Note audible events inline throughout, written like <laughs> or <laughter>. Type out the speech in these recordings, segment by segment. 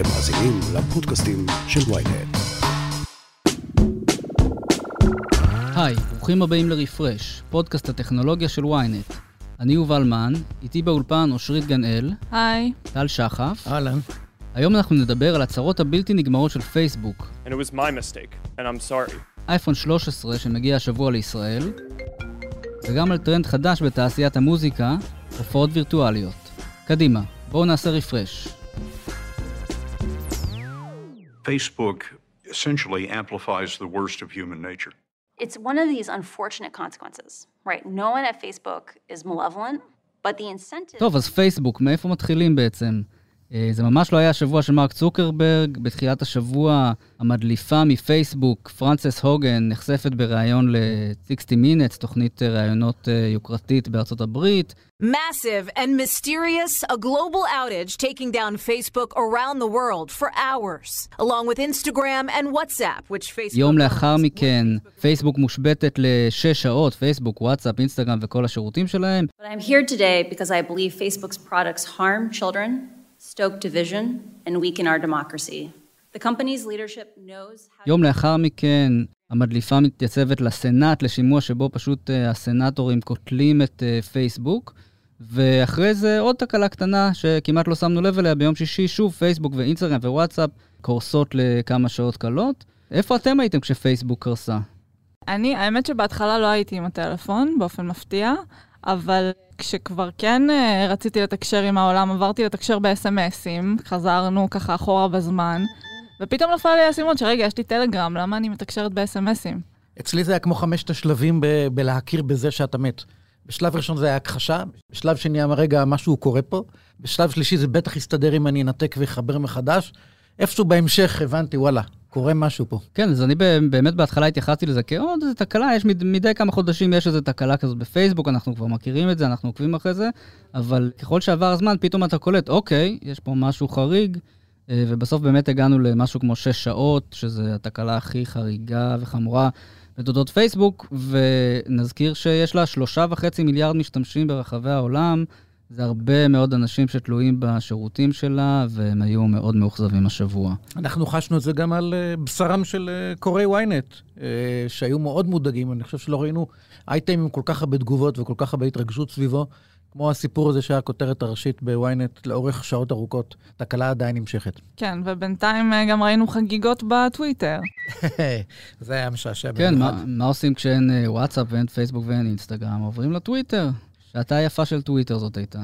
אתם מאזינים לפודקאסטים של ויינט. היי, ברוכים הבאים לרפרש, פודקאסט הטכנולוגיה של ויינט. אני יובל מן, איתי באולפן אושרית גנאל, היי. טל שחף. אהלן. היום אנחנו נדבר על הצהרות הבלתי נגמרות של פייסבוק. and it was my mistake, and I'm sorry. אייפון 13 שמגיע השבוע לישראל, וגם על טרנד חדש בתעשיית המוזיקה, הופעות וירטואליות. קדימה, בואו נעשה רפרש. Facebook essentially amplifies the worst of human nature. It's one of these unfortunate consequences, right? No one at Facebook is malevolent, but the incentive. טוב, אז פייסבוק, מאיפה מתחילים בעצם? אה, זה ממש לא היה השבוע של מרק צוקרברג. בתחילת השבוע המדליפה מפייסבוק, פרנסס הוגן, נחשפת בריאיון ל-60 Minutes, תוכנית אה, ראיונות אה, יוקרתית בארצות הברית. Massive and mysterious, a global outage taking down Facebook around the world for hours, along with Instagram and WhatsApp, which Facebook. יום לאחר. מכן, פייסבוק מושבתת לשש שעות, פייסבוק, וואטסאפ, אינסטגרם וכל השירותים שלהם. But I'm here today because I believe Facebook's products harm children, stoke division, and weaken our democracy. The company's leadership knows how. יום לאחר מכן, המדליפה מתייצבת לסנאט, לשימוע שבו פשוט אה, הסנאטורים קוטלים את אה, פייסבוק. ואחרי זה עוד תקלה קטנה שכמעט לא שמנו לב אליה, ביום שישי שוב פייסבוק ואינסטגרם ווואטסאפ קורסות לכמה שעות קלות. איפה אתם הייתם כשפייסבוק קרסה? אני, האמת שבהתחלה לא הייתי עם הטלפון, באופן מפתיע, אבל כשכבר כן אה, רציתי לתקשר עם העולם, עברתי לתקשר ב-SMSים, חזרנו ככה אחורה בזמן, ופתאום נפל לי האסימון שרגע, יש לי טלגרם, למה אני מתקשרת ב-SMSים? אצלי זה היה כמו חמשת השלבים ב- בלהכיר בזה שאתה מת. בשלב ראשון זה היה הכחשה, בשלב שני אמר, רגע, משהו קורה פה, בשלב שלישי זה בטח יסתדר אם אני אנתק ואחבר מחדש. איפשהו בהמשך הבנתי, וואלה, קורה משהו פה. כן, אז אני באמת בהתחלה התייחסתי לזה כעוד איזה תקלה, יש מד- מדי כמה חודשים יש איזו תקלה כזאת בפייסבוק, אנחנו כבר מכירים את זה, אנחנו עוקבים אחרי זה, אבל ככל שעבר הזמן, פתאום אתה קולט, אוקיי, יש פה משהו חריג, אה, ובסוף באמת הגענו למשהו כמו שש שעות, שזו התקלה הכי חריגה וחמורה בתולדות פייסבוק, ונזכיר שיש לה שלושה וחצי מיליארד משתמשים ברחבי העולם, זה הרבה מאוד אנשים שתלויים בשירותים שלה, והם היו מאוד מאוכזבים השבוע. אנחנו חשנו את זה גם על אה, בשרם של אה, קוראי ynet, אה, שהיו מאוד מודאגים. אני חושב שלא ראינו אייטמים עם כל כך הרבה תגובות וכל כך הרבה התרגשות סביבו, כמו הסיפור הזה שהיה הכותרת הראשית ב-ynet לאורך שעות ארוכות. תקלה עדיין נמשכת. כן, ובינתיים גם ראינו חגיגות בטוויטר. <laughs> זה היה משעשע כן. מה, מה עושים כשאין וואטסאפ ואין פייסבוק ואין אינסטגרם? עוברים לטוויטר. שעתה היפה של טוויטר זאת הייתה.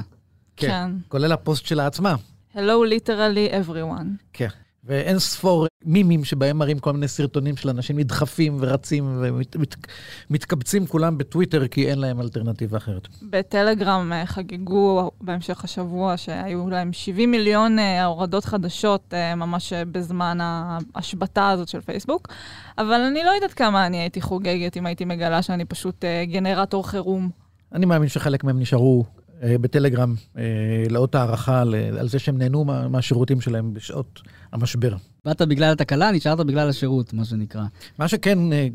כן. כן. כולל הפוסט שלה עצמה. Hello literally everyone. כן. ואין ספור מימים שבהם מראים כל מיני סרטונים של אנשים נדחפים ורצים ומתקבצים כולם בטוויטר כי אין להם אלטרנטיבה אחרת. בטלגרם אה, חגגו בהמשך השבוע שהיו להם 70 מיליון אה, הורדות חדשות אה, ממש בזמן ההשבתה הזאת של פייסבוק, אבל אני לא יודעת כמה אני הייתי חוגגת אם הייתי מגלה שאני פשוט גנרטור חירום. אני מאמין שחלק מהם נשארו אה, בטלגרם אה, לאות הערכה על זה שהם נהנו מה, מהשירותים שלהם בשעות המשבר. באת בגלל התקלה, נשארת בגלל השירות, מה שנקרא. מה שכן, אה,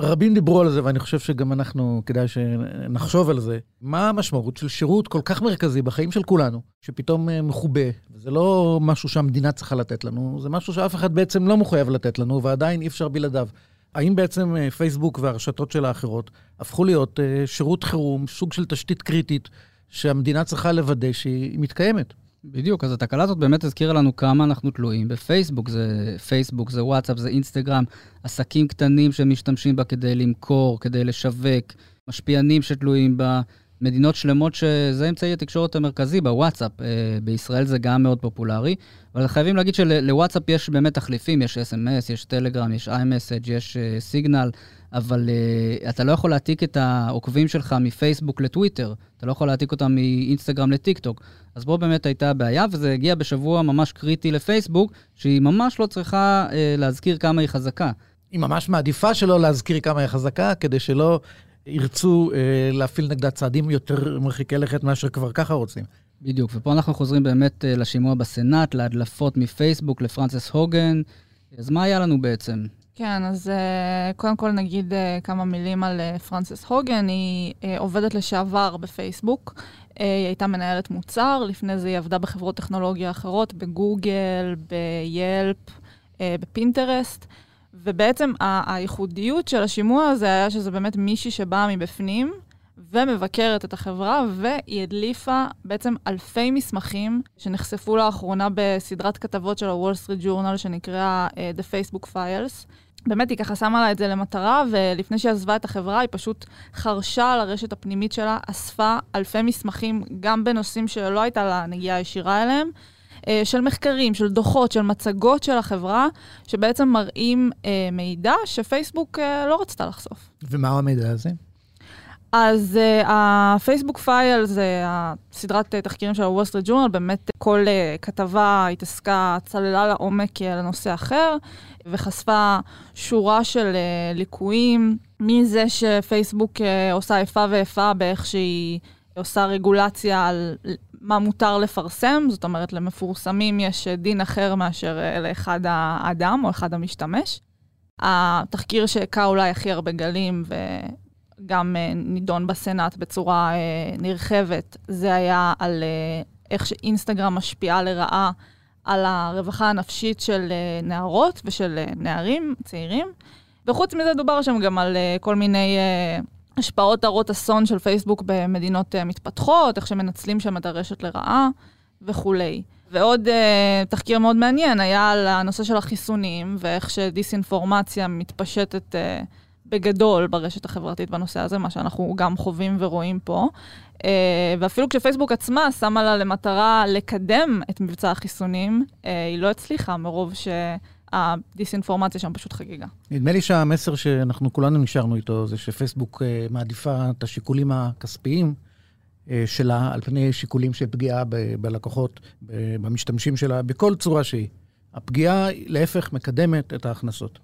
רבים דיברו על זה, ואני חושב שגם אנחנו, כדאי שנחשוב על זה. מה המשמעות של שירות כל כך מרכזי בחיים של כולנו, שפתאום אה, מכובה, וזה לא משהו שהמדינה צריכה לתת לנו, זה משהו שאף אחד בעצם לא מחויב לתת לנו, ועדיין אי אפשר בלעדיו. האם בעצם אה, פייסבוק והרשתות שלה האחרות הפכו להיות אה, שירות חירום, סוג של תשתית קריטית, שהמדינה צריכה לוודא שהיא מתקיימת? בדיוק, אז התקלה הזאת באמת הזכירה לנו כמה אנחנו תלויים בפייסבוק. זה פייסבוק, זה וואטסאפ, זה אינסטגרם, עסקים קטנים שמשתמשים בה כדי למכור, כדי לשווק, משפיענים שתלויים בה, מדינות שלמות שזה אמצעי התקשורת המרכזי בוואטסאפ. אה, בישראל זה גם מאוד פופולרי, אבל חייבים להגיד שלוואטסאפ יש באמת תחליפים, יש אס.אם.אס, יש טלגרם, יש iMessage, יש אה, סיגנל, אבל uh, אתה לא יכול להעתיק את העוקבים שלך מפייסבוק לטוויטר, אתה לא יכול להעתיק אותם מאינסטגרם לטיקטוק. אז פה באמת הייתה בעיה, וזה הגיע בשבוע ממש קריטי לפייסבוק, שהיא ממש לא צריכה uh, להזכיר כמה היא חזקה. היא ממש מעדיפה שלא להזכיר כמה היא חזקה, כדי שלא ירצו אה, להפעיל נגדה צעדים יותר מרחיקי לכת מאשר כבר ככה רוצים. בדיוק, ופה אנחנו חוזרים באמת uh, לשימוע בסנאט, להדלפות מפייסבוק, לפרנסס האוגן. אז מה היה לנו בעצם? כן, אז uh, קודם כל נגיד uh, כמה מילים על uh, פרנסס האוגן, היא uh, עובדת לשעבר בפייסבוק. Uh, היא הייתה מנהלת מוצר, לפני זה היא עבדה בחברות טכנולוגיה אחרות, בגוגל, ב-Yelp, בפינטרסט. ובעצם הייחודיות של השימוע הזה היה שזה באמת מישהי שבאה מבפנים ומבקרת את החברה, והיא הדליפה בעצם אלפי מסמכים שנחשפו לאחרונה בסדרת כתבות של ה-Wall Street Journal שנקראה uh, The Facebook Files. באמת, היא ככה שמה לה את זה למטרה, ולפני שהיא עזבה את החברה, היא פשוט חרשה על הרשת הפנימית שלה, אספה אלפי מסמכים, גם בנושאים שלא הייתה לה נגיעה ישירה אליהם, אה, של מחקרים, של דוחות, של מצגות של החברה, שבעצם מראים אה, מידע שפייסבוק אה, לא רצתה לחשוף. ומהו המידע הזה? אז ה Facebook Files זה הסדרת תחקירים של הוול סטריט ג'ורנל, באמת כל uh, כתבה התעסקה, צללה לעומק לנושא אחר, וחשפה שורה של uh, ליקויים, מזה שפייסבוק uh, עושה איפה ואיפה באיך שהיא עושה רגולציה על מה מותר לפרסם, זאת אומרת, למפורסמים יש דין אחר מאשר אה, לאחד האדם או אחד המשתמש. התחקיר שהכה אולי הכי הרבה גלים וגם אה, נידון בסנאט בצורה אה, נרחבת, זה היה על איך שאינסטגרם משפיעה לרעה על הרווחה הנפשית של נערות ושל נערים צעירים. וחוץ מזה דובר שם גם על כל מיני השפעות הרות אסון של פייסבוק במדינות uh, מתפתחות, איך שמנצלים שם את הרשת לרעה וכולי. ועוד uh, תחקיר מאוד מעניין היה על הנושא של החיסונים, ואיך שדיסאינפורמציה מתפשטת uh, בגדול ברשת החברתית בנושא הזה, מה שאנחנו גם חווים ורואים פה. Uh, ואפילו כשפייסבוק עצמה שמה לה למטרה לקדם את מבצע החיסונים, uh, היא לא הצליחה מרוב ש... הדיסאינפורמציה שם פשוט חגיגה. נדמה לי שהמסר שאנחנו כולנו נשארנו איתו זה שפייסבוק אה, מעדיפה את השיקולים הכספיים אה, שלה על פני שיקולים של פגיעה בלקוחות, במשתמשים שלה, בכל צורה שהיא. הפגיעה, להפך, מקדמת את ההכנסות.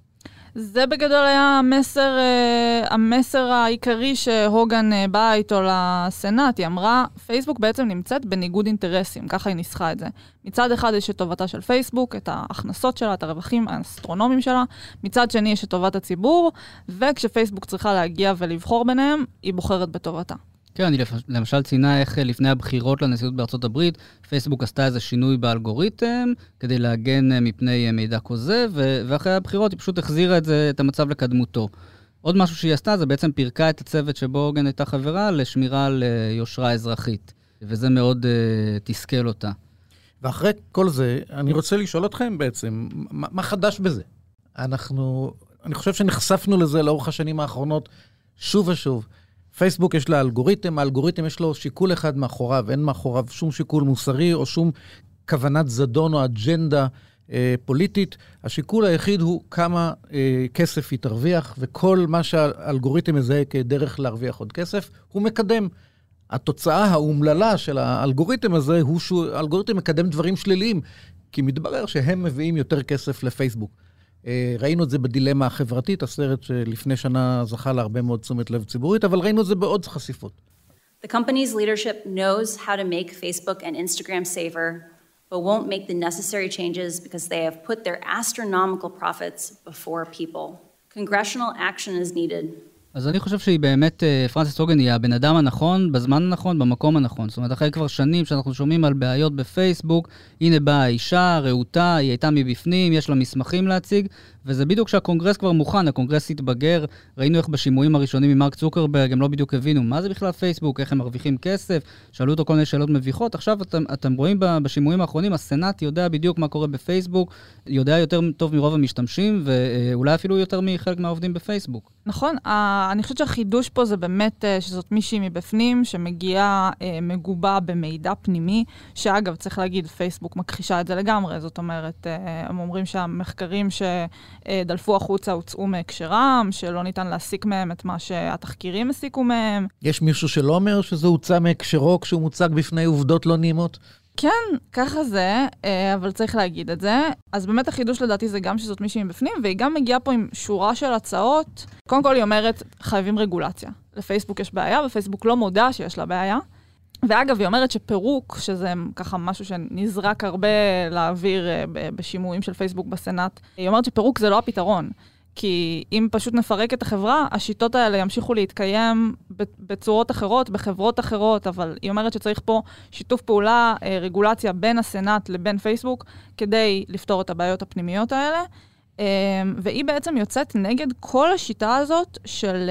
זה בגדול היה המסר, uh, המסר העיקרי שהוגן באה איתו לסנאט. היא אמרה, פייסבוק בעצם נמצאת בניגוד אינטרסים, ככה היא ניסחה את זה. מצד אחד יש את טובתה של פייסבוק, את ההכנסות שלה, את הרווחים האסטרונומיים שלה, מצד שני יש את טובת הציבור, וכשפייסבוק צריכה להגיע ולבחור ביניהם, היא בוחרת בטובתה. כן, אני למשל ציינה איך אה, לפני הבחירות לנשיאות בארצות הברית, פייסבוק עשתה איזה שינוי באלגוריתם כדי להגן אה, מפני אה, מידע כוזב, ואחרי הבחירות היא פשוט החזירה את, זה, את המצב לקדמותו. עוד משהו שהיא עשתה זה בעצם פירקה את הצוות שבו עוגן הייתה חברה לשמירה על יושרה אזרחית, וזה מאוד uh, תסכל אותה. ואחרי כל זה, אני רוצה לשאול אתכם בעצם, מה, מה חדש בזה? אנחנו, אני חושב שנחשפנו לזה לאורך השנים האחרונות שוב ושוב. פייסבוק יש לה אלגוריתם, האלגוריתם יש לו שיקול אחד מאחוריו, אין מאחוריו שום שיקול מוסרי או שום כוונת זדון או אג'נדה אה, פוליטית. השיקול היחיד הוא כמה אה, כסף היא תרוויח, וכל מה שהאלגוריתם מזהה כדרך להרוויח עוד כסף, הוא מקדם. התוצאה האומללה של האלגוריתם הזה הוא שהאלגוריתם מקדם דברים שליליים, כי מתברר שהם מביאים יותר כסף לפייסבוק. אה, ראינו את זה בדילמה החברתית, הסרט שלפני שנה זכה להרבה מאוד תשומת לב ציבורית, אבל ראינו את זה בעוד חשיפות. The company's leadership knows how to make Facebook and Instagram safer, but won't make the necessary changes because they have put their astronomical profits before people. Congressional action is needed. אז אני חושב שהיא באמת, אה, פרנסיס הוגן היא הבן אדם הנכון, בזמן הנכון, במקום הנכון. זאת אומרת, אחרי כבר שנים שאנחנו שומעים על בעיות בפייסבוק, הנה באה האישה, רהוטה, היא הייתה מבפנים, יש לה מסמכים להציג, וזה בדיוק כשהקונגרס כבר מוכן, הקונגרס התבגר, ראינו איך בשימועים הראשונים עם מרק צוקרברג, הם לא בדיוק הבינו מה זה בכלל פייסבוק, איך הם מרוויחים כסף, שאלו אותו כל מיני שאלות מביכות. עכשיו אתם, אתם רואים בשימועים האחרונים, הסנאט יודע בדיוק מה קורה בפייסבוק, יודע יותר טוב מרוב המשתמשים, ואולי אפילו יותר מחלק מהעובדים בפייסבוק. נכון, אני חושבת שהחידוש פה זה באמת אה, שזאת מישהי מבפנים, שמגיעה אה, מגובה במידע פנימי, שאגב, צריך להגיד, פייסבוק מכחישה את זה לגמרי, זאת אומרת, אה, הם אומרים שהמחקרים ש... אה, דלפו החוצה, הוצאו מהקשרם, שלא ניתן להסיק מהם את מה שהתחקירים הסיקו מהם. יש מישהו שלא אומר שזה הוצא מהקשרו כשהוא מוצג בפני עובדות לא נעימות? כן, ככה זה, אה, אבל צריך להגיד את זה. אז באמת החידוש לדעתי זה גם שזאת מישהי מבפנים, והיא גם מגיעה פה עם שורה של הצעות. קודם כל היא אומרת, חייבים רגולציה. לפייסבוק יש בעיה, ופייסבוק לא מודה שיש לה בעיה. ואגב, היא אומרת שפירוק, שזה ככה משהו שנזרק הרבה לאוויר אה, בשימועים של פייסבוק בסנאט, היא אומרת שפירוק זה לא הפתרון. כי אם פשוט נפרק את החברה, השיטות האלה ימשיכו להתקיים בצורות אחרות, בחברות אחרות, אבל היא אומרת שצריך פה שיתוף פעולה, אה, רגולציה בין הסנאט לבין פייסבוק, כדי לפתור את הבעיות הפנימיות האלה. אה, והיא בעצם יוצאת נגד כל השיטה הזאת של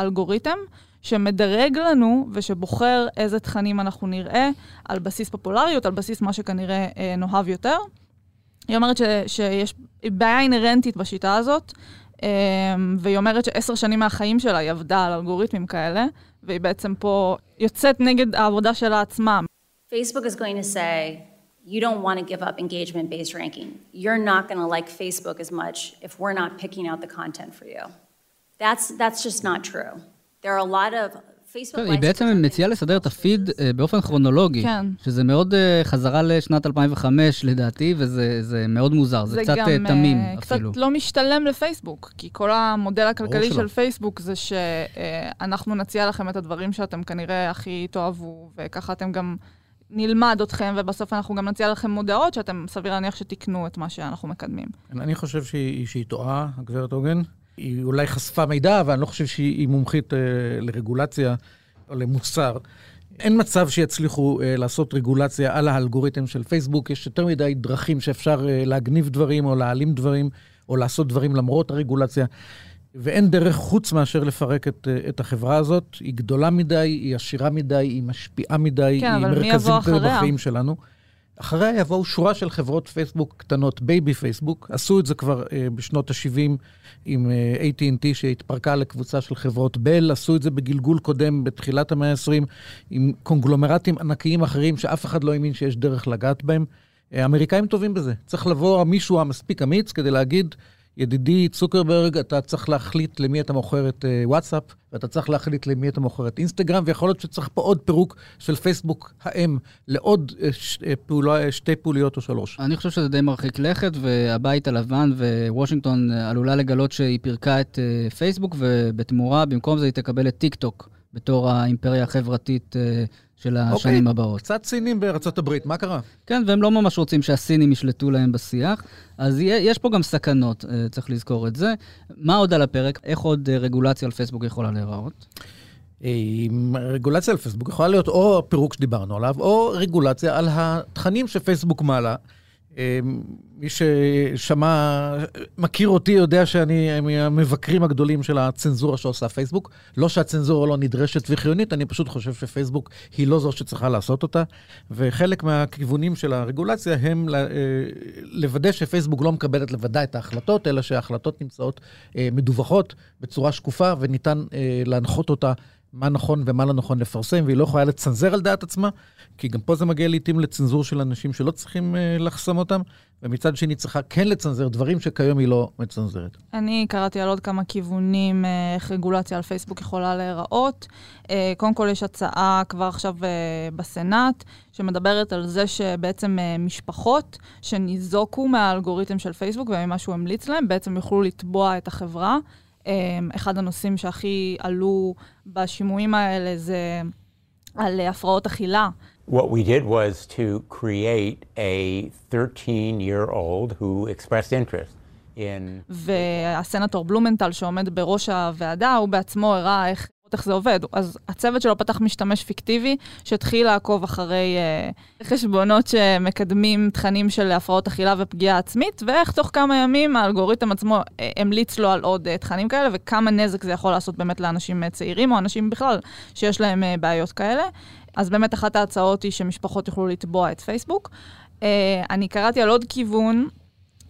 אלגוריתם, שמדרג לנו ושבוחר איזה תכנים אנחנו נראה על בסיס פופולריות, על בסיס מה שכנראה נאהב יותר. היא אומרת ש, שיש בעיה אינהרנטית בשיטה הזאת, אמ, והיא אומרת שעשר שנים מהחיים שלה היא עבדה על אלגוריתמים כאלה, והיא בעצם פה יוצאת נגד העבודה שלה עצמה. Facebook is going to say, you don't want to give up engagement-based ranking. You're not going to like Facebook as much if we're not picking out the content for you. That's, that's just not true. There are a lot of היא בעצם מציעה לסדר את הפיד uh, באופן כרונולוגי, כן. שזה מאוד uh, חזרה לשנת 2005 לדעתי, וזה מאוד מוזר, זה, זה קצת גם, uh, תמים אפילו. קצת לא משתלם לפייסבוק, כי כל המודל הכלכלי של פייסבוק זה שאנחנו נציע לכם את הדברים שאתם כנראה הכי תאהבו, וככה אתם גם נלמד אתכם, ובסוף אנחנו גם נציע לכם מודעות שאתם, סביר להניח שתקנו את מה שאנחנו מקדמים. אני חושב שהיא, שהיא טועה, הגברת עוגן. היא אולי חשפה מידע, אבל אני לא חושב שהיא מומחית אה, לרגולציה או למוסר. אין מצב שיצליחו אה, לעשות רגולציה על האלגוריתם של פייסבוק. יש יותר מדי דרכים שאפשר אה, להגניב דברים או להעלים דברים, או לעשות דברים למרות הרגולציה. ואין דרך חוץ מאשר לפרק את, אה, את החברה הזאת. היא גדולה מדי, היא עשירה מדי, היא משפיעה מדי, כן, היא מרכזית בחיים שלנו. אחריה יבואו שורה של חברות פייסבוק קטנות, baby פייסבוק, עשו את זה כבר אה, בשנות ה-70 עם אה, AT&T שהתפרקה לקבוצה של חברות בל, עשו את זה בגלגול קודם בתחילת המאה ה-20 עם קונגלומרטים ענקיים אחרים שאף אחד לא האמין שיש דרך לגעת בהם. אה, האמריקאים טובים בזה. צריך לבוא מישהו מספיק אמיץ כדי להגיד, ידידי צוקרברג, אתה צריך להחליט למי אתה מוכר את uh, וואטסאפ, ואתה צריך להחליט למי אתה מוכר את אינסטגרם, ויכול להיות שצריך פה עוד פירוק של פייסבוק האם לעוד uh, ש, uh, פעולה, שתי פעוליות או שלוש. אני חושב שזה די מרחיק לכת, והבית הלבן ווושינגטון עלולה לגלות שהיא פירקה את פייסבוק, ובתמורה, במקום זה היא תקבל את טיק טוק בתור האימפריה החברתית. Uh, של השנים okay, אוקיי, הבאות. קצת סינים בארצות הברית, מה קרה? כן, והם לא ממש רוצים שהסינים ישלטו להם בשיח, אז יש פה גם סכנות, אה, צריך לזכור את זה. מה עוד על הפרק? איך עוד אה, רגולציה על פייסבוק יכולה להיראות? רגולציה על פייסבוק יכולה להיות או הפירוק שדיברנו עליו, או רגולציה על התכנים שפייסבוק מעלה. אמ, מי ששמע, מכיר אותי, יודע שאני מהמבקרים הגדולים של הצנזורה שעושה פייסבוק. לא שהצנזורה לא נדרשת וחיונית, אני פשוט חושב שפייסבוק היא לא זו שצריכה לעשות אותה. וחלק מהכיוונים של הרגולציה הם אה, לוודא שפייסבוק לא מקבלת לבדה את ההחלטות, אלא שההחלטות נמצאות אה, מדווחות בצורה שקופה, וניתן אה, להנחות אותה מה נכון ומה לא נכון לפרסם, והיא לא יכולה לצנזר על דעת עצמה, כי גם פה זה מגיע לעיתים לצנזור של אנשים שלא צריכים uh, לחסום אותם, ומצד שני צריכה כן לצנזר דברים שכיום היא לא מצנזרת. אני קראתי על עוד כמה כיוונים אה, איך רגולציה על פייסבוק יכולה להיראות. Uh, קודם כל יש הצעה כבר עכשיו בסנאט, שמדברת על זה שבעצם משפחות שניזוקו מהאלגוריתם של פייסבוק וממה שהוא המליץ להם, בעצם יוכלו לתבוע את החברה. אחד הנושאים שהכי עלו בשימועים האלה זה על הפרעות אכילה. What we did was to create a 13-year-old who expressed interest in... והסנטור בלומנטל שעומד בראש הוועדה, הוא בעצמו הראה איך איך זה עובד. אז הצוות שלו פתח משתמש פיקטיבי, שהתחיל לעקוב אחרי uh, חשבונות שמקדמים תכנים של הפרעות אכילה ופגיעה עצמית, ואיך תוך כמה ימים האלגוריתם עצמו uh, המליץ לו על עוד uh, תכנים כאלה, וכמה נזק זה יכול לעשות באמת לאנשים uh, צעירים, או אנשים בכלל שיש להם uh, בעיות כאלה. אז באמת אחת ההצעות היא שמשפחות יוכלו לתבוע את פייסבוק. Uh, אני קראתי על עוד כיוון,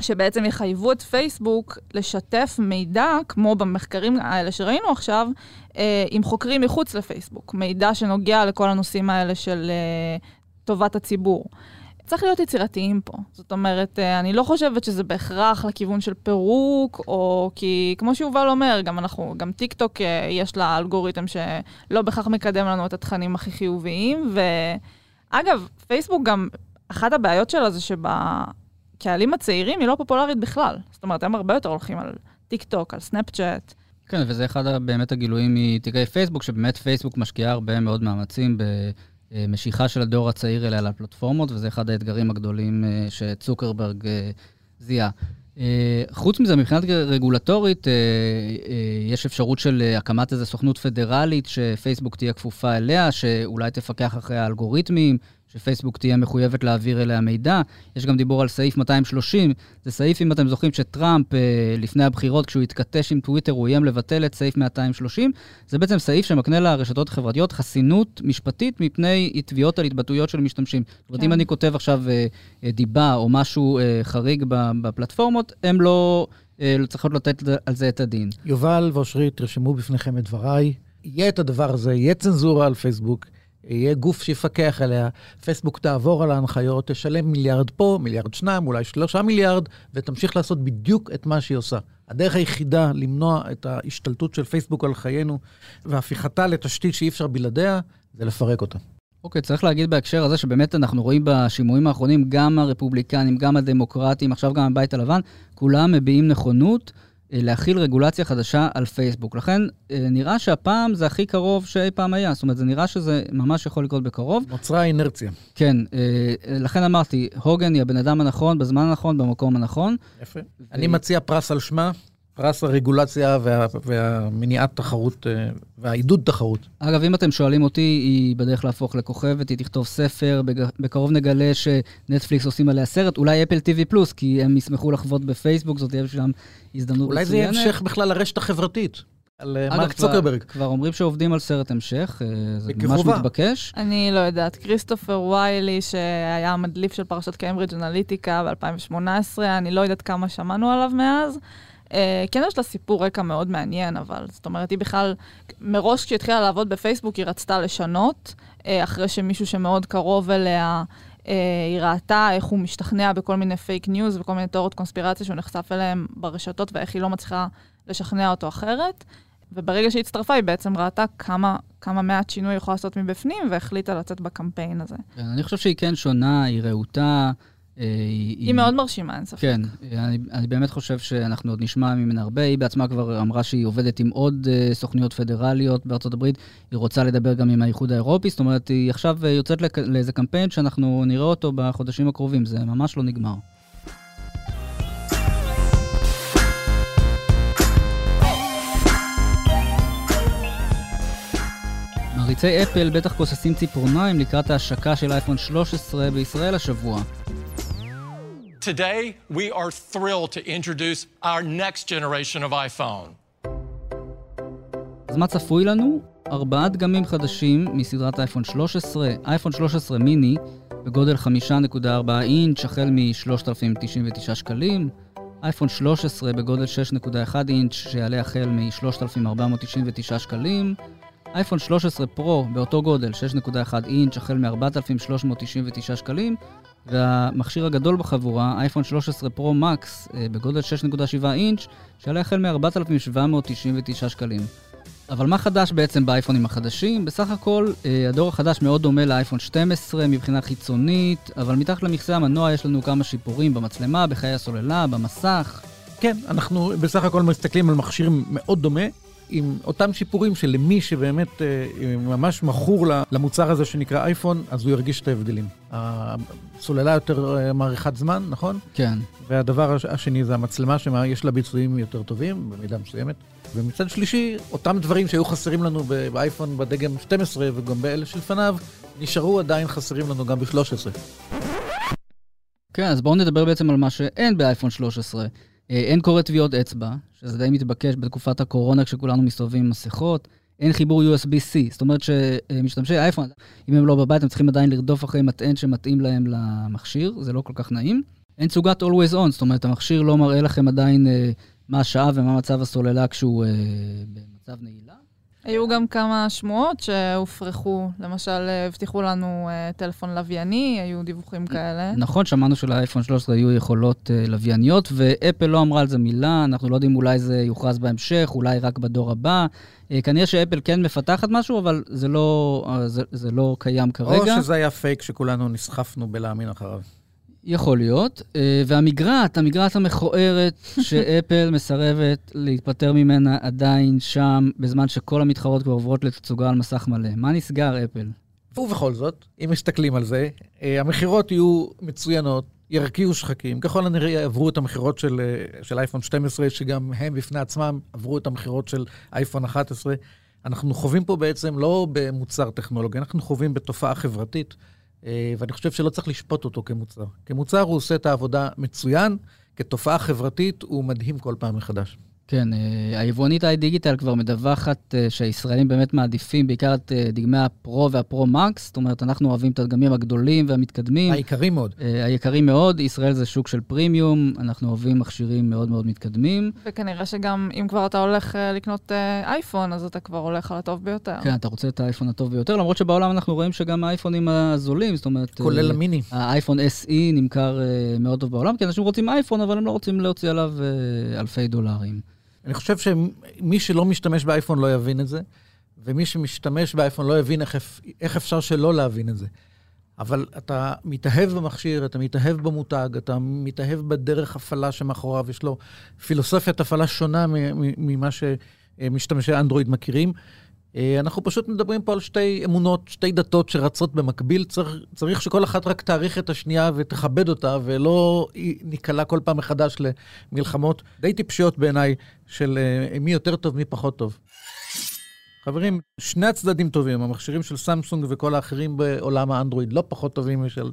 שבעצם יחייבו את פייסבוק לשתף מידע, כמו במחקרים האלה שראינו עכשיו, אה, עם חוקרים מחוץ לפייסבוק. מידע שנוגע לכל הנושאים האלה של אה, טובת הציבור. צריך להיות יצירתיים פה. זאת אומרת, אה, אני לא חושבת שזה בהכרח לכיוון של פירוק, או כי כמו שיובל אומר, גם אנחנו, גם טיק טוק יש לה אלגוריתם שלא בהכרח מקדם לנו את התכנים הכי חיוביים, ואגב, פייסבוק גם, אחת הבעיות שלה זה שב... הקהלים הצעירים היא לא פופולרית בכלל. זאת אומרת, הם הרבה יותר הולכים על טיק טוק, על סנאפצ'אט. כן, וזה אחד באמת הגילויים מתיקי פייסבוק, שבאמת פייסבוק משקיעה הרבה מאוד מאמצים במשיכה של הדור הצעיר אליה לפלטפורמות, וזה אחד האתגרים הגדולים אה, שצוקרברג אה, זיהה. אה, חוץ מזה, מבחינת רגולטורית, אה, אה, יש אפשרות של הקמת איזו סוכנות פדרלית שפייסבוק תהיה כפופה אליה, שאולי תפקח אחרי האלגוריתמים, שפייסבוק תהיה מחויבת להעביר אליה מידע. יש גם דיבור על סעיף 230, זה סעיף, אם אתם זוכרים, שטראמפ, לפני הבחירות, כשהוא התכתש עם טוויטר, הוא איים לבטל את סעיף 230. זה בעצם סעיף שמקנה לרשתות החברתיות חסינות משפטית מפני תביעות על התבטאויות של משתמשים. זאת אומרת, אם כן. אני כותב עכשיו דיבה או משהו חריג בפלטפורמות, הן לא, לא צריכות לתת על זה את הדין. יובל ואושרית, תרשמו בפניכם את דבריי. יהיה את הדבר הזה, יהיה צנזורה על פייסבוק, יהיה גוף שיפקח עליה, פייסבוק תעבור על ההנחיות, תשלם מיליארד פה, מיליארד שניים, אולי שלושה מיליארד, ותמשיך לעשות בדיוק את מה שהיא עושה. הדרך היחידה למנוע את ההשתלטות של פייסבוק על חיינו והפיכתה לתשתית שאי אפשר בלעדיה, זה לפרק אותה. אוקיי, okay, צריך להגיד בהקשר הזה שבאמת אנחנו רואים בשימועים האחרונים, גם הרפובליקנים, גם הדמוקרטים, עכשיו גם הבית הלבן, כולם מביעים נכונות להכיל רגולציה חדשה על פייסבוק. לכן אה, נראה שהפעם זה הכי קרוב שאי פעם היה. זאת אומרת, זה נראה שזה ממש יכול לקרות בקרוב. נוצרה אינרציה. כן, אה, לכן אמרתי, הוגן היא הבן אדם הנכון, בזמן הנכון, במקום הנכון. יפה. ו... אני מציע פרס על שמה. פרס הרגולציה וה, והמניעת תחרות אה, והעידוד תחרות. אגב, אם אתם שואלים אותי, היא בדרך להפוך לכוכבת, היא תכתוב ספר, בקרוב נגלה שנטפליקס עושים עליה סרט, אולי אפל TV plus, כי הם ישמחו לחבוט בפייסבוק, זאת תהיה בשבילם הזדמנות אולי מצוינת. אולי זה יהיה המשך בכלל לרשת החברתית. על אה, מרק צוקרברג. כבר אומרים שעובדים על סרט המשך, אה, זה ממש מתבקש. אני לא יודעת. כריסטופר ויילי, שהיה המדליף של פרשת קיימברידג' אנליטיקה ב-2018, אני לא יודעת כמה שמענו עליו מאז. אה, כן יש לה סיפור רקע מאוד מעניין, אבל זאת אומרת, היא בכלל, מראש כשהיא התחילה לעבוד בפייסבוק, היא רצתה לשנות, אה, אחרי שמישהו שמאוד קרוב אליה, אה, היא ראתה איך הוא משתכנע בכל מיני פייק ניוז וכל מיני תיאוריות קונספירציה שהוא נחשף אליהן ברשתות, ואיך היא לא מצליחה לשכנע אותו אחרת. וברגע שהיא הצטרפה, היא בעצם ראתה כמה, כמה מעט שינוי היא יכולה לעשות מבפנים, והחליטה לצאת בקמפיין הזה. כן, אני חושב שהיא כן שונה, היא רהוטה. אה, היא, היא מאוד מרשימה, אין ספק. כן, אני, אני באמת חושב שאנחנו עוד נשמע ממנה הרבה. היא בעצמה כבר אמרה שהיא עובדת עם עוד uh, סוכניות פדרליות בארצות הברית. היא רוצה לדבר גם עם האיחוד האירופי, זאת אומרת, היא עכשיו uh, יוצאת לק... לאיזה קמפיין שאנחנו נראה אותו בחודשים הקרובים. זה ממש לא נגמר. מעריצי אפל בטח כוססים ציפורניים לקראת ההשקה של אייפון 13 בישראל השבוע. Today, we are thrilled to introduce our next generation of iPhone. אז מה צפוי לנו? ארבעה דגמים חדשים מסדרת אייפון 13, אייפון 13 מיני בגודל 5.4 אינץ' החל מ-3,099 שקלים, אייפון 13 בגודל 6.1 אינץ' שיעלה החל מ-3,499 שקלים, אייפון 13 פרו באותו גודל 6.1 אינץ' החל מ-4,399 שקלים, והמכשיר הגדול בחבורה, אייפון 13 פרו מקס, בגודל 6.7 אינץ', שעלה החל מ-4,799 שקלים. אבל מה חדש בעצם באייפונים החדשים? בסך הכל, אה, הדור החדש מאוד דומה לאייפון 12 מבחינה חיצונית, אבל מתחת למכסה המנוע יש לנו כמה שיפורים במצלמה, בחיי הסוללה, במסך. כן, אנחנו בסך הכל מסתכלים על מכשיר מאוד דומה, עם אותם שיפורים שלמי שבאמת אה, ממש מכור למוצר הזה שנקרא אייפון, אז הוא ירגיש את ההבדלים. הסוללה יותר אה, מאריכת זמן, נכון? כן. והדבר השני זה המצלמה שיש לה ביצועים יותר טובים, במידה מסוימת. ומצד שלישי, אותם דברים שהיו חסרים לנו באייפון בדגם 12 וגם באלה שלפניו, נשארו עדיין חסרים לנו גם ב-13. כן, אז בואו נדבר בעצם על מה שאין באייפון 13. אה, אין קורא טביעות אצבע, שזה די מתבקש בתקופת הקורונה כשכולנו מסתובבים עם מסכות. אין חיבור USB-C, זאת אומרת שמשתמשי אייפון, אם הם לא בבית, הם צריכים עדיין לרדוף אחרי מטען שמתאים להם למכשיר, זה לא כל כך נעים. אין תסוגת Always On, זאת אומרת, המכשיר לא מראה לכם עדיין אה, מה השעה ומה מצב הסוללה כשהוא אה, במצב נעילה. היו גם כמה שמועות שהופרכו, למשל, הבטיחו לנו uh, טלפון לווייני, היו דיווחים כאלה. נכון, שמענו שלאייפון 13 היו יכולות uh, לווייניות, ואפל לא אמרה על זה מילה, אנחנו לא יודעים אולי זה יוכרז בהמשך, אולי רק בדור הבא. Uh, כנראה שאפל כן מפתחת משהו, אבל זה לא, זה, זה לא קיים כרגע. או שזה היה פייק שכולנו נסחפנו בלהאמין אחריו. יכול להיות. אה, והמגרעת, המגרעת המכוערת שאפל <laughs> מסרבת להתפטר ממנה עדיין שם, בזמן שכל המתחרות כבר עוברות לתצוגה על מסך מלא. מה נסגר, אפל? ובכל זאת, אם מסתכלים על זה, אה, המכירות יהיו מצוינות, ירקיעו שחקים. ככל הנראה יעברו את המכירות של, אה, של אייפון 12, שגם הם בפני עצמם עברו את המכירות של אייפון 11. אנחנו חווים פה בעצם לא במוצר טכנולוגי, אנחנו חווים בתופעה חברתית, ואני חושב שלא צריך לשפוט אותו כמוצר. כמוצר הוא עושה את העבודה מצוין, כתופעה חברתית הוא מדהים כל פעם מחדש. כן, אה, היבואנית איי-דיגיטל כבר מדווחת אה, שהישראלים באמת מעדיפים בעיקר את אה, דגמי הפרו והפרו-מקס, זאת אומרת, אנחנו אוהבים את הדגמים הגדולים והמתקדמים. היקרים מאוד. היקרים מאוד, ישראל זה שוק של פרימיום, אנחנו אוהבים מכשירים מאוד מאוד מתקדמים. וכנראה שגם אם כבר אתה הולך לקנות אייפון, אז אתה כבר הולך על הטוב ביותר. כן, אתה רוצה את האייפון הטוב ביותר, למרות שבעולם אנחנו רואים שגם האייפונים הזולים, זאת אומרת... כולל המיני. האייפון SE נמכר מאוד טוב בעולם, כי אנשים רוצים אייפון, אבל הם לא רוצים להוציא עליו אלפי דולרים. אני חושב שמי שלא משתמש באייפון לא יבין את זה, ומי שמשתמש באייפון לא יבין איך, איך אפשר שלא להבין את זה. אבל אתה מתאהב במכשיר, אתה מתאהב במותג, אתה מתאהב בדרך הפעלה שמאחוריו, יש לו פילוסופיית הפעלה שונה ממה שמשתמשי אנדרואיד מכירים. אה, אנחנו פשוט מדברים פה על שתי אמונות, שתי דתות שרצות במקביל. צריך, צריך שכל אחת רק תעריך את השנייה ותכבד אותה, ולא ניקלע כל פעם מחדש למלחמות די טיפשיות בעיניי, של אה, מי יותר טוב, מי פחות טוב. חברים, שני הצדדים טובים, המכשירים של סמסונג וכל האחרים בעולם האנדרואיד לא פחות טובים משל,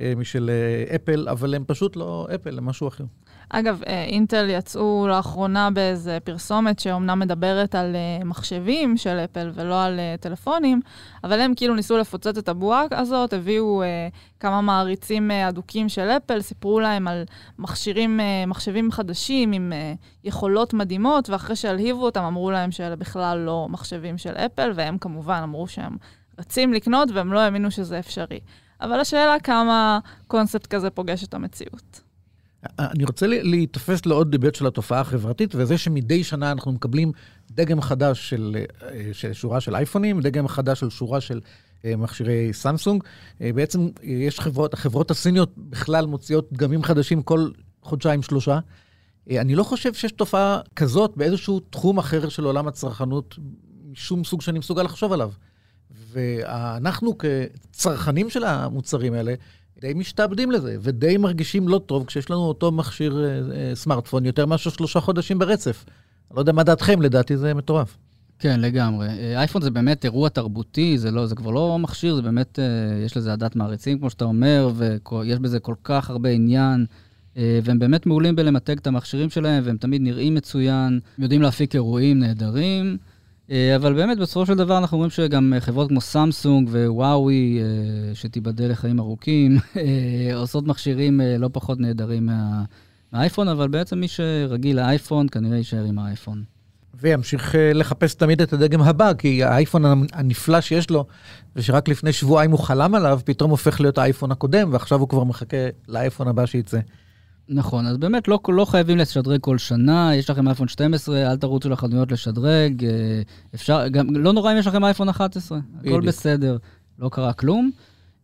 אה, משל אפל, אבל הם פשוט לא אפל, הם משהו אחר. אגב, אה, אינטל יצאו לאחרונה באיזה פרסומת שאומנם מדברת על אה, מחשבים של אפל ולא על אה, טלפונים, אבל הם כאילו ניסו לפוצץ את הבועה הזאת, הביאו כמה מעריצים אדוקים של אפל, סיפרו להם על מכשירים, מחשבים חדשים עם יכולות מדהימות, ואחרי שהלהיבו אותם אמרו להם שאלה בכלל לא מחשבים של אפל, והם כמובן אמרו שהם רצים לקנות והם לא האמינו שזה אפשרי. אבל השאלה כמה קונספט כזה פוגש את המציאות. אני רוצה להיתפס לעוד היבט של התופעה החברתית, וזה שמדי שנה אנחנו מקבלים דגם חדש של, אה, של שורה של אייפונים, דגם חדש של שורה של אה, מכשירי סמסונג. אה, בעצם יש חברות, החברות הסיניות בכלל מוציאות דגמים חדשים כל חודשיים-שלושה. אני לא חושב שיש תופעה כזאת באיזשהו תחום אחר של עולם הצרכנות, משום סוג שאני מסוגל לחשוב עליו. ואנחנו כצרכנים של המוצרים האלה, די משתעבדים לזה, ודי מרגישים לא טוב כשיש לנו אותו מכשיר אה, אה, סמארטפון יותר מאשר שלושה חודשים ברצף. לא יודע מה דעתכם, לדעתי זה מטורף. כן, לגמרי. אה, אייפון זה באמת אירוע תרבותי, זה, לא, זה כבר לא מכשיר, זה באמת, אה, יש לזה עדת מעריצים, כמו שאתה אומר, ויש בזה כל כך הרבה עניין. אה, והם באמת מעולים בלמתג את המכשירים שלהם, והם תמיד נראים מצוין, יודעים להפיק אירועים נהדרים. אה, אבל באמת, בסופו של דבר אנחנו רואים שגם חברות כמו סמסונג ווואוי, אה, שתיבדל לחיים ארוכים, <laughs> אה, עושות מכשירים לא פחות נהדרים מה... מהאייפון, אבל בעצם מי שרגיל לאייפון, כנראה יישאר עם האייפון. וימשיך לחפש תמיד את הדגם הבא, כי האייפון הנפלא שיש לו, ושרק לפני שבועיים הוא חלם עליו, פתאום הופך להיות האייפון הקודם, ועכשיו הוא כבר מחכה לאייפון הבא שייצא. נכון, אז באמת לא, לא חייבים לשדרג כל שנה, יש לכם אייפון 12, אל תרוצו לחנויות לשדרג, אה, אפשר, גם, לא נורא אם יש לכם אייפון 11, בדיוק. הכל בסדר, לא קרה כלום.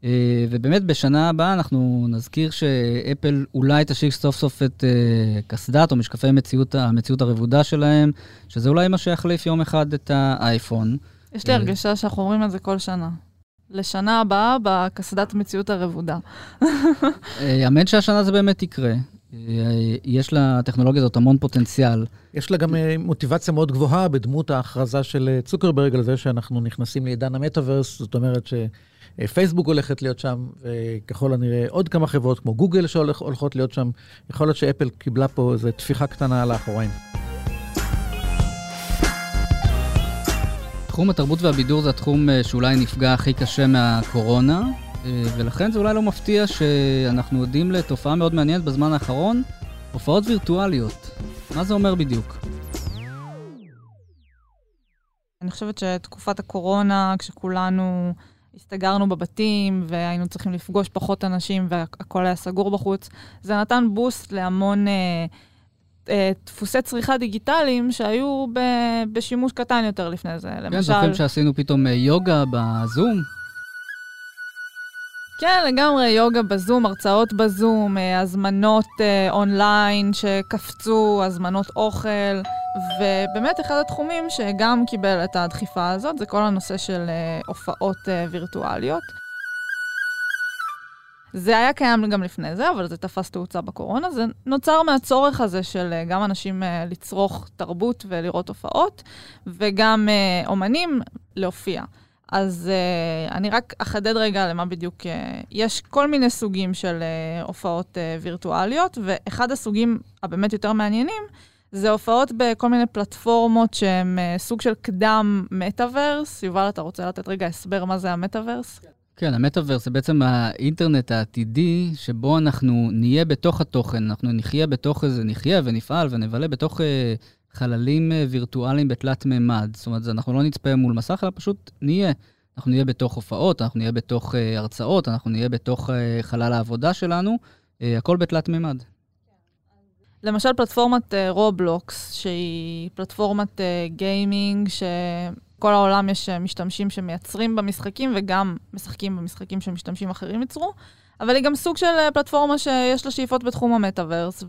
אה, ובאמת בשנה הבאה אנחנו נזכיר שאפל אולי תשיק סוף סוף את אה, קסדת או משקפי מציאות, המציאות הרבודה שלהם, שזה אולי מה שיחליף יום אחד את האייפון. יש לי הרגשה שאנחנו אומרים את זה כל שנה. לשנה הבאה בקסדת מציאות הרבודה. אמן שהשנה זה באמת יקרה. יש לטכנולוגיה הזאת המון פוטנציאל. יש לה גם אה, מוטיבציה מאוד גבוהה בדמות ההכרזה של אה, צוקרברג על זה שאנחנו נכנסים לעידן המטאוורס, זאת אומרת שפייסבוק הולכת להיות שם, וככל הנראה עוד כמה חברות כמו גוגל שהולכות להיות שם. יכול להיות שאפל קיבלה פה איזו טפיחה קטנה על האחוריים. תחום התרבות והבידור זה התחום אה, שאולי נפגע הכי קשה מהקורונה, אה, ולכן זה אולי לא מפתיע שאנחנו עדים לתופעה מאוד מעניינת בזמן האחרון, הופעות וירטואליות. מה זה אומר בדיוק? אני חושבת שתקופת הקורונה, כשכולנו הסתגרנו בבתים והיינו צריכים לפגוש פחות אנשים והכל היה סגור בחוץ, זה נתן בוסט להמון... אה, אה, דפוסי צריכה דיגיטליים שהיו ב, בשימוש קטן יותר לפני זה. כן, למשל... זוכרים שעשינו פתאום אה, יוגה בזום? כן, לגמרי, יוגה בזום, הרצאות בזום, אה, הזמנות אונליין שקפצו, הזמנות אוכל, ובאמת אחד התחומים שגם קיבל את הדחיפה הזאת זה כל הנושא של הופעות וירטואליות. זה היה קיים גם לפני זה, אבל זה תפס תאוצה בקורונה. זה נוצר מהצורך הזה של אה, גם אנשים אה, לצרוך תרבות ולראות הופעות, וגם אה, אומנים להופיע. אז uh, אני רק אחדד רגע למה בדיוק... Uh, יש כל מיני סוגים של uh, הופעות uh, וירטואליות, ואחד הסוגים הבאמת יותר מעניינים זה הופעות בכל מיני פלטפורמות שהן uh, סוג של קדם מטאוורס. יובל, אתה רוצה לתת רגע הסבר מה זה המטאוורס? כן, המטאוורס זה בעצם האינטרנט העתידי, שבו אנחנו נהיה בתוך התוכן, אנחנו נחיה בתוך איזה, נחיה ונפעל ונבלה בתוך uh, חללים uh, וירטואליים בתלת מימד. זאת אומרת, אנחנו לא נצפה מול מסך, אלא פשוט נהיה. אנחנו נהיה בתוך הופעות, אנחנו נהיה בתוך uh, הרצאות, אנחנו נהיה בתוך uh, חלל העבודה שלנו, הכל בתלת מימד. למשל פלטפורמת רובלוקס, שהיא פלטפורמת גיימינג, שכל העולם יש משתמשים שמייצרים במשחקים וגם משחקים במשחקים שמשתמשים אחרים ייצרו, אבל היא גם סוג של פלטפורמה שיש לה שאיפות בתחום המטאוורס,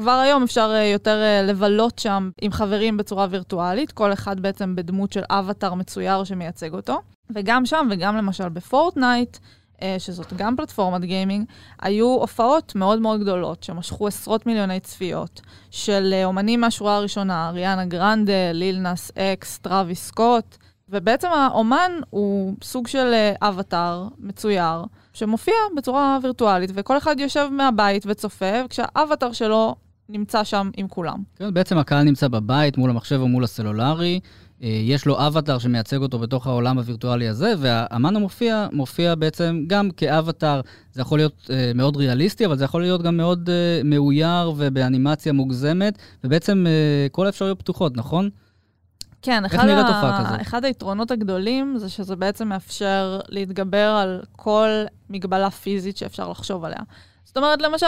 וכבר היום אפשר uh, יותר uh, לבלות שם עם חברים בצורה וירטואלית, כל אחד בעצם בדמות של אבטאר מצויר שמייצג אותו. וגם שם, וגם למשל בפורטנייט, אה, שזאת גם פלטפורמת gaming, היו הופעות מאוד מאוד גדולות, שמשכו עשרות מיליוני צפיות, של אה, אומנים מהשורה הראשונה, אריאנה גרנדה, ליל נאס אקס, טראביס סקוט, ובעצם האומן הוא סוג של אה, אבטאר מצויר, שמופיע בצורה וירטואלית, וכל אחד יושב מהבית וצופה, וכשהאבטאר שלו נמצא שם עם כולם. כן, בעצם הקהל נמצא בבית, מול המחשב או מול הסלולרי, אה, יש לו אבטאר שמייצג אותו בתוך העולם הווירטואלי הזה, והאמן המופיע מופיע בעצם גם כאבטאר. זה יכול להיות uh, מאוד ריאליסטי, אבל זה יכול להיות גם מאוד uh, מאויר ובאנימציה מוגזמת, ובעצם כל האפשרויות פתוחות, נכון? כן, אחד, ה... אחד היתרונות הגדולים זה שזה בעצם מאפשר להתגבר על כל מגבלה פיזית שאפשר לחשוב עליה. זאת אומרת, למשל,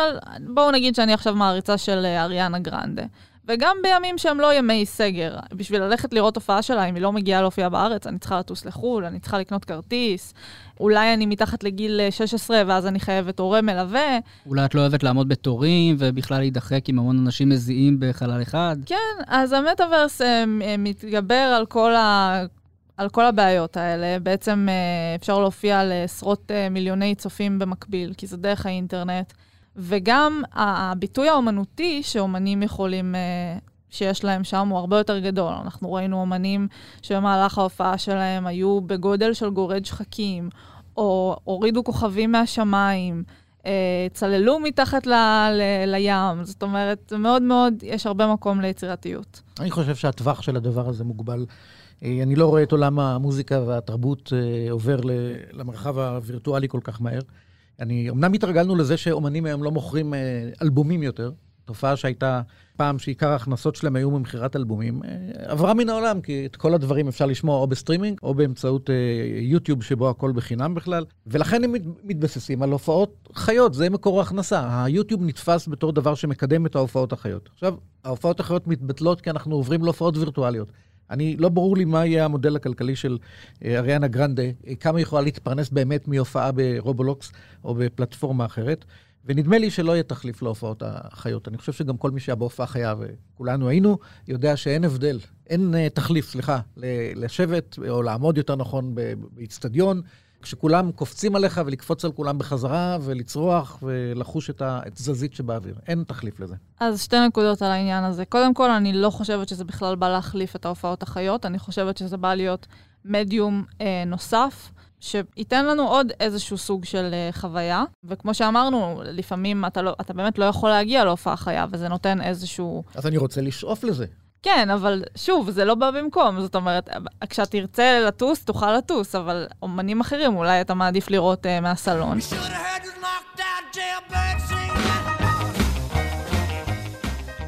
בואו נגיד שאני עכשיו מעריצה של אריאנה גרנדה. וגם בימים שהם לא ימי סגר. בשביל ללכת לראות הופעה שלה, אם היא לא מגיעה להופיע בארץ, אני צריכה לטוס לחו"ל, אני צריכה לקנות כרטיס. אולי אני מתחת לגיל 16 ואז אני חייבת הורה מלווה. אולי את לא אוהבת לעמוד בתורים ובכלל להידחק עם המון אנשים מזיעים בחלל אחד. כן, אז המטאוורס אה, מתגבר על כל ה... על כל הבעיות האלה. בעצם אה, אפשר להופיע לעשרות אה, מיליוני צופים במקביל, כי זה דרך האינטרנט. וגם הביטוי האומנותי שאומנים יכולים, אה, שיש להם שם, הוא הרבה יותר גדול. אנחנו ראינו אומנים שבמהלך ההופעה שלהם היו בגודל של גורד שחקים, או הורידו כוכבים מהשמיים. אה, צללו מתחת ל, ל, לים, זאת אומרת, מאוד מאוד, יש הרבה מקום ליצירתיות. אני חושב שהטווח של הדבר הזה מוגבל. אה, אני לא רואה את עולם המוזיקה והתרבות עובר למרחב הווירטואלי כל כך מהר. אני, אמנם התרגלנו לזה שאומנים היום לא מוכרים אה, אלבומים יותר, תופעה שהייתה פעם שעיקר ההכנסות שלהם היו ממכירת אלבומים, אה, עברה מן העולם, כי את כל הדברים אפשר לשמוע או בסטרימינג או באמצעות אה, יוטיוב, שבו הכל בחינם בכלל, ולכן הם מת, מתבססים על הופעות חיות, זה מקור ההכנסה. היוטיוב נתפס בתור דבר שמקדם את ההופעות החיות. עכשיו, ההופעות החיות מתבטלות כי אנחנו עוברים להופעות וירטואליות. אני, לא ברור לי מה יהיה המודל הכלכלי של אה, אריאנה גרנדה, כמה היא יכולה להתפרנס באמת מהופעה ברובולוקס או בפלטפורמה אחרת. ונדמה לי שלא יהיה תחליף להופעות החיות. אני חושב שגם כל מי שהיה בהופעה חיה, וכולנו היינו, יודע שאין הבדל, אין uh, תחליף, סליחה, לשבת, או לעמוד יותר נכון באיצטדיון, כשכולם קופצים עליך ולקפוץ על כולם בחזרה ולצרוח ולחוש את התזזית שבאוויר. אין תחליף לזה. אז שתי נקודות על העניין הזה. קודם כל, אני לא חושבת שזה בכלל בא להחליף את ההופעות החיות, אני חושבת שזה בא להיות מדיום אה, נוסף. שייתן לנו עוד איזשהו סוג של uh, חוויה. וכמו שאמרנו, לפעמים אתה, לא, אתה באמת לא יכול להגיע להופעה חיה, וזה נותן איזשהו... אז אני רוצה לשאוף לזה. כן, אבל שוב, זה לא בא במקום. זאת אומרת, כשתרצה לטוס, תוכל לטוס, אבל אומנים אחרים, אולי אתה מעדיף לראות uh, מהסלון.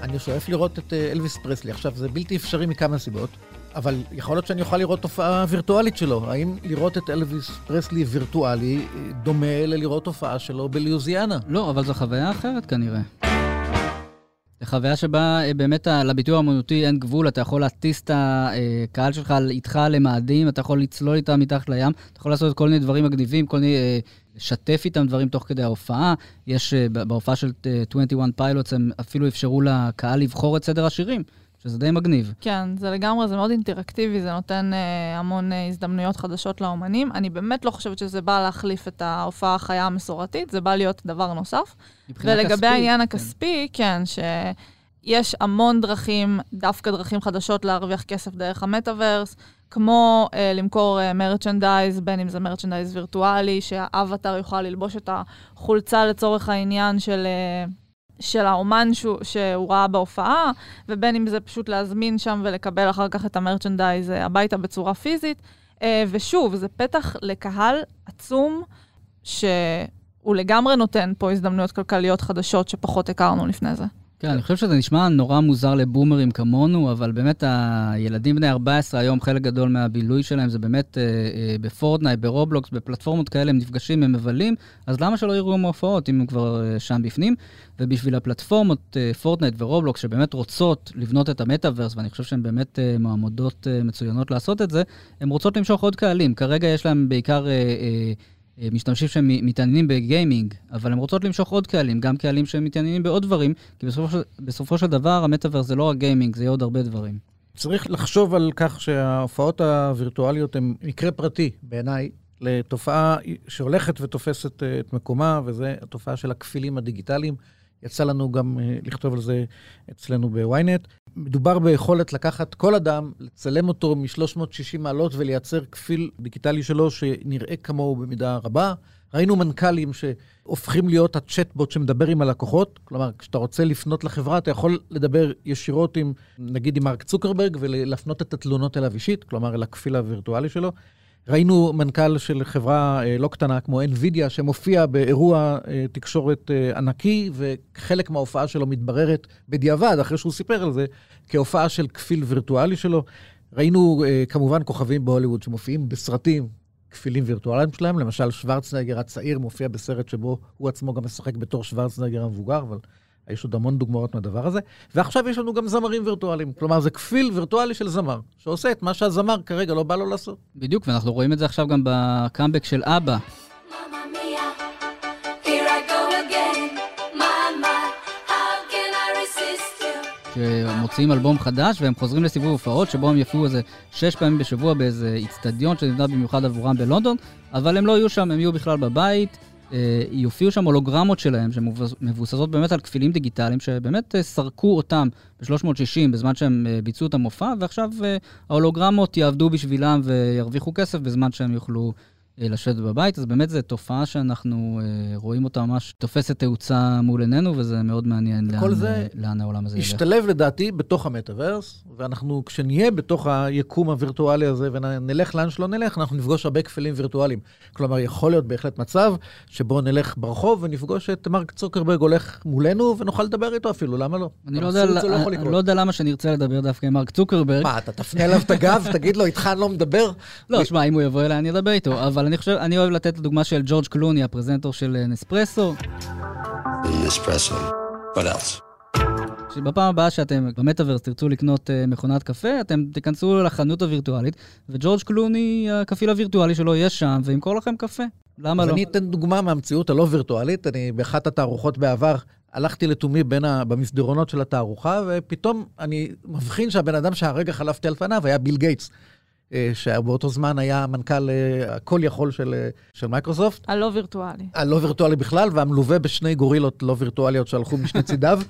אני שואף לראות את אה, אלוויס פרסלי. עכשיו, זה בלתי אפשרי מכמה סיבות, אבל יכול להיות שאני אוכל לראות תופעה וירטואלית שלו. האם לראות את אלוויס פרסלי וירטואלי אה, דומה ללראות תופעה שלו בליוזיאנה? לא, אבל זו חוויה אחרת כנראה. זו חוויה שבה אה, באמת לביטוי האמנותי אין גבול, אתה יכול להטיס את הקהל שלך איתך למאדים, אתה יכול לצלול איתם מתחת לים, אתה יכול לעשות כל מיני דברים מגניבים, כל מיני... אה, לשתף איתם דברים תוך כדי ההופעה. יש, אה, בהופעה של 21 Pilots, הם אפילו אפשרו לקהל לבחור את סדר השירים. שזה די מגניב. כן, זה לגמרי, זה מאוד אינטראקטיבי, זה נותן אה, המון אה, הזדמנויות חדשות לאומנים. אני באמת לא חושבת שזה בא להחליף את ההופעה החיה המסורתית, זה בא להיות דבר נוסף. ולגבי כספית, העניין כן. הכספי, כן, שיש המון דרכים, דווקא דרכים חדשות להרוויח כסף דרך המטאוורס, כמו אה, למכור אה, merchandise, בין אם זה merchandise וירטואלי, שהאווטאר יוכל ללבוש את החולצה לצורך העניין של... אה, של האומן שהוא, שהוא ראה בהופעה, ובין אם זה פשוט להזמין שם ולקבל אחר כך את ה merchandise אה, הביתה בצורה פיזית. אה, ושוב, זה פתח לקהל עצום, שהוא לגמרי נותן פה הזדמנויות כלכליות חדשות שפחות הכרנו לפני זה. כן, אני חושב שזה נשמע נורא מוזר לבומרים כמונו, אבל באמת הילדים בני 14 היום, חלק גדול מהבילוי שלהם זה באמת אה, אה, ב Fortnite, ב Roblox, בפלטפורמות כאלה, הם נפגשים, הם מבלים, אז למה שלא יראו מהופעות אם הם כבר אה, שם בפנים? ובשביל הפלטפורמות, אה, Fortnite ו Roblox, שבאמת רוצות לבנות את המטאוורס, ואני חושב שהן באמת אה, מעמדות אה, מצוינות לעשות את זה, הן רוצות למשוך עוד קהלים. כרגע יש להם בעיקר... אה, אה, משתמשים שהם מתעניינים ב gaming, אבל הם רוצות למשוך עוד קהלים, גם קהלים שהם מתעניינים בעוד דברים, כי בסופו של, בסופו של דבר המטאוורס זה לא רק gaming, זה יהיה עוד הרבה דברים. צריך לחשוב על כך שההופעות הווירטואליות הן מקרה פרטי, בעיניי, לתופעה שהולכת ותופסת אה, את מקומה, וזו התופעה של הכפילים הדיגיטליים. יצא לנו גם אה, לכתוב על זה אצלנו בוויינט. מדובר ביכולת לקחת כל אדם, לצלם אותו מ-360 מעלות ולייצר כפיל דיגיטלי שלו שנראה כמוהו במידה רבה. ראינו מנכ"לים שהופכים להיות הצ'טבוט שמדבר עם הלקוחות. כלומר, כשאתה רוצה לפנות לחברה, אתה יכול לדבר ישירות עם, נגיד, עם מרק צוקרברג ולהפנות את התלונות אליו אישית, כלומר, אל הכפיל הווירטואלי שלו. ראינו מנכ"ל של חברה אה, לא קטנה כמו NVIDIA, שמופיע באירוע אה, תקשורת אה, ענקי, וחלק מההופעה שלו מתבררת בדיעבד, אחרי שהוא סיפר על זה, כהופעה של כפיל וירטואלי שלו. ראינו כמובן כוכבים בהוליווד שמופיעים בסרטים, כפילים וירטואליים שלהם, למשל שוורצנגר הצעיר מופיע בסרט שבו הוא עצמו גם משחק בתור שוורצנגר המבוגר, אבל יש עוד המון דוגמאות מהדבר הזה. ועכשיו יש לנו גם זמרים וירטואליים. כלומר, זה כפיל וירטואלי של זמר, שעושה את מה שהזמר כרגע לא בא לו לעשות. בדיוק, ואנחנו רואים את זה עכשיו גם בקאמבק של אבא. שמוציאים אלבום חדש והם חוזרים לסיבוב הופעות שבו הם יופיעו איזה שש פעמים בשבוע באיזה איצטדיון שנבנה במיוחד עבורם בלונדון, אבל הם לא יהיו שם, הם יהיו בכלל בבית. אה, יופיעו שם הולוגרמות שלהם, שמבוססות באמת על כפילים דיגיטליים, שבאמת אה, סרקו אותם ב-360 בזמן שהם אה, ביצעו את המופע, ועכשיו ההולוגרמות יעבדו בשבילם וירוויחו כסף בזמן שהם יוכלו לשבת בבית, אז באמת זו תופעה שאנחנו אה, רואים אותה ממש תופסת תאוצה מול עינינו, וזה מאוד מעניין לאן, זה לאן העולם הזה ילך. ישתלב לדעתי בתוך המטאוורס, ואנחנו, כשנהיה בתוך היקום הווירטואלי הזה ונלך לאן שלא נלך, אנחנו נפגוש הרבה כפלים וירטואליים. כלומר, יכול להיות בהחלט מצב שבו נלך ברחוב ונפגוש את מרק צוקרברג הולך מולנו ונוכל לדבר איתו אפילו, למה לא? אני לא יודע, לא, אני לא יודע למה שנרצה לדבר דווקא עם מרק צוקרברג. מה, אתה תפנה אליו את הגב, תגיד לו, איתך אני לא מדבר? לא, שמע, אם הוא יבוא אליי, אני אדבר איתו, אבל אני חושב, אני אוהב לתת את הדוגמה של ג'ורג' קלוני, הפרזנטור של אה, נספרסו. נספרסו, what else? שבפעם הבאה שאתם במטאוורס תרצו לקנות uh, מכונת קפה, אתם תיכנסו לחנות הווירטואלית, וג'ורג' קלוני, הכפיל הווירטואלי שלו, יהיה שם וימכור לכם קפה. למה אז לא? אני אתן דוגמה מהמציאות הלא וירטואלית. אני באחת התערוכות בעבר הלכתי לתומי בין ה... במסדרונות של התערוכה, ופתאום אני מבחין שהבן אדם שהרגע חלפתי על פניו היה ביל גייטס. אה, שבאותו זמן היה מנכ"ל אה, הכל יכול של, אה, של מייקרוסופט. הלא וירטואלי. הלא וירטואלי בכלל, ומלווה בשני גורילות לא וירטואליות שהלכו משני <laughs> צידיו.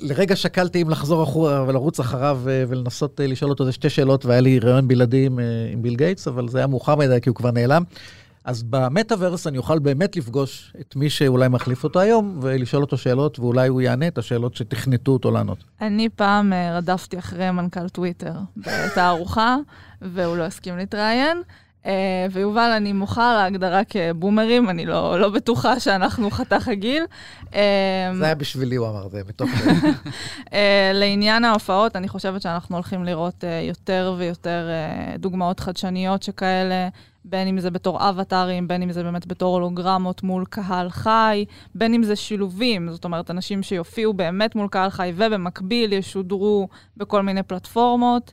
לרגע שקלתי אם לחזור אחורה ולרוץ אחריו ולנסות לשאול אותו איזה שתי שאלות, והיה לי ריאיון בלעדי עם, עם ביל גייטס, אבל זה היה מאוחר מדי כי הוא כבר נעלם. אז במטאוורס אני אוכל באמת לפגוש את מי שאולי מחליף אותו היום, ולשאול אותו שאלות, ואולי הוא יענה את השאלות שתכנתו אותו לענות. אני פעם רדפתי אחרי מנכ"ל טוויטר <laughs> בתערוכה, והוא לא הסכים להתראיין. Uh, ויובל, אני מוחה על ההגדרה כבומרים, אני לא, לא בטוחה שאנחנו חתך הגיל. Uh, זה היה בשבילי, הוא אמר, זה מתוך זה. uh, <laughs> לעניין ההופעות, אני חושבת שאנחנו הולכים לראות יותר ויותר דוגמאות חדשניות שכאלה. בין אם זה בתור אבטארים, בין אם זה באמת בתור הולוגרמות מול קהל חי, בין אם זה שילובים, זאת אומרת, אנשים שיופיעו באמת מול קהל חי ובמקביל ישודרו בכל מיני פלטפורמות.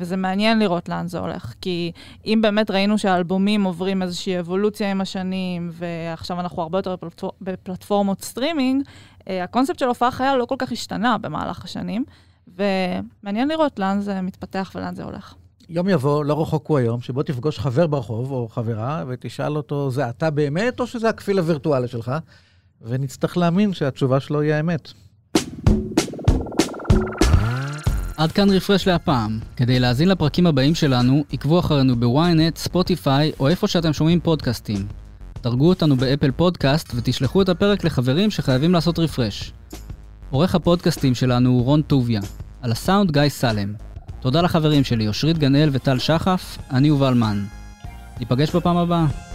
וזה מעניין לראות לאן זה הולך. כי אם באמת ראינו שהאלבומים עוברים איזושהי אבולוציה עם השנים, ועכשיו אנחנו הרבה יותר בפלטפור... בפלטפורמות סטרימינג, הקונספט של הופעה חיה לא כל כך השתנה במהלך השנים. ומעניין לראות לאן זה מתפתח ולאן זה הולך. יום יבוא, לא רחוק הוא היום, שבו תפגוש חבר ברחוב או חברה, ותשאל אותו, זה אתה באמת, או שזה הכפיל הווירטואלי שלך? ונצטרך להאמין שהתשובה שלו היא האמת. עד כאן refresh להפעם. כדי להאזין לפרקים הבאים שלנו, עקבו אחרינו ב ynet, Spotify או איפה שאתם שומעים פודקאסטים. דרגו אותנו ב Apple Podcast ותשלחו את הפרק לחברים שחייבים לעשות refresh. עורך הפודקאסטים שלנו הוא רון טוביה. על הסאונד גיא סלם. תודה לחברים שלי, אושרית גנאל וטל שחף, אני יובל מן. ניפגש בפעם הבאה.